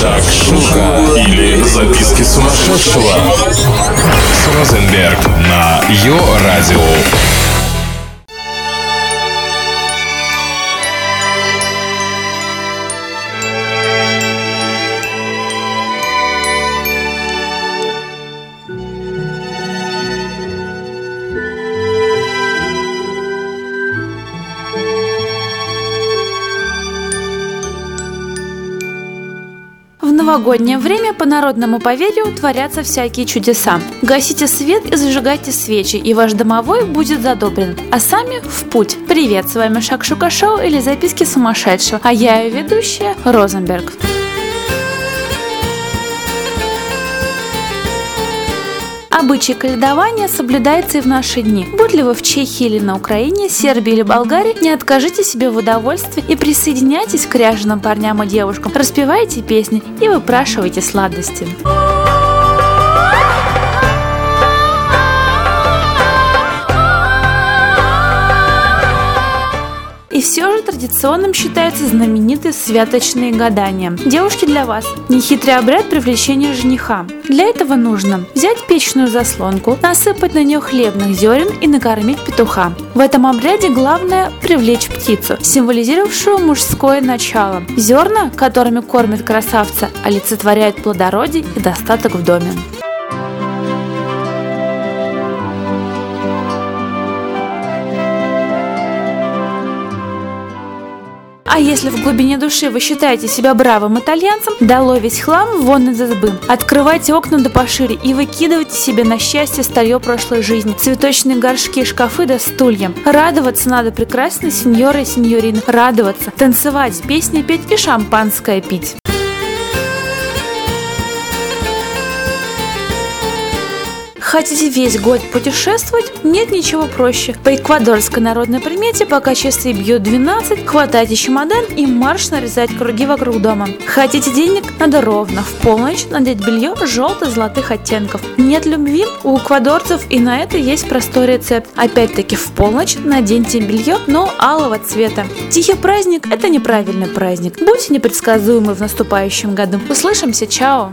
Шакшука или записки сумасшедшего с Розенберг на Йо-Радио. Новогоднее время по народному поверью творятся всякие чудеса. Гасите свет и зажигайте свечи, и ваш домовой будет задобрен. А сами в путь. Привет, с вами Шакшука Шоу или записки сумасшедшего. А я ее ведущая Розенберг. Обычай каледования соблюдается и в наши дни. Будь ли вы в Чехии или на Украине, Сербии или Болгарии, не откажите себе в удовольствии и присоединяйтесь к ряженым парням и девушкам, распевайте песни и выпрашивайте сладости. И все же традиционным считаются знаменитые святочные гадания. Девушки, для вас нехитрый обряд привлечения жениха. Для этого нужно взять печную заслонку, насыпать на нее хлебных зерен и накормить петуха. В этом обряде главное привлечь птицу, символизировавшую мужское начало. Зерна, которыми кормят красавца, олицетворяют плодородие и достаток в доме. А если в глубине души вы считаете себя бравым итальянцем, дало весь хлам вон из избы. Открывайте окна да пошире и выкидывайте себе на счастье старье прошлой жизни. Цветочные горшки, шкафы да стулья. Радоваться надо прекрасной сеньоры и сеньорины. Радоваться, танцевать, песни петь и шампанское пить. Хотите весь год путешествовать? Нет ничего проще. По эквадорской народной примете, пока часы бьют 12, хватайте чемодан и марш нарезать круги вокруг дома. Хотите денег? Надо ровно в полночь надеть белье желто-золотых оттенков. Нет любви? У эквадорцев и на это есть простой рецепт. Опять-таки в полночь наденьте белье, но алого цвета. Тихий праздник – это неправильный праздник. Будьте непредсказуемы в наступающем году. Услышимся, чао!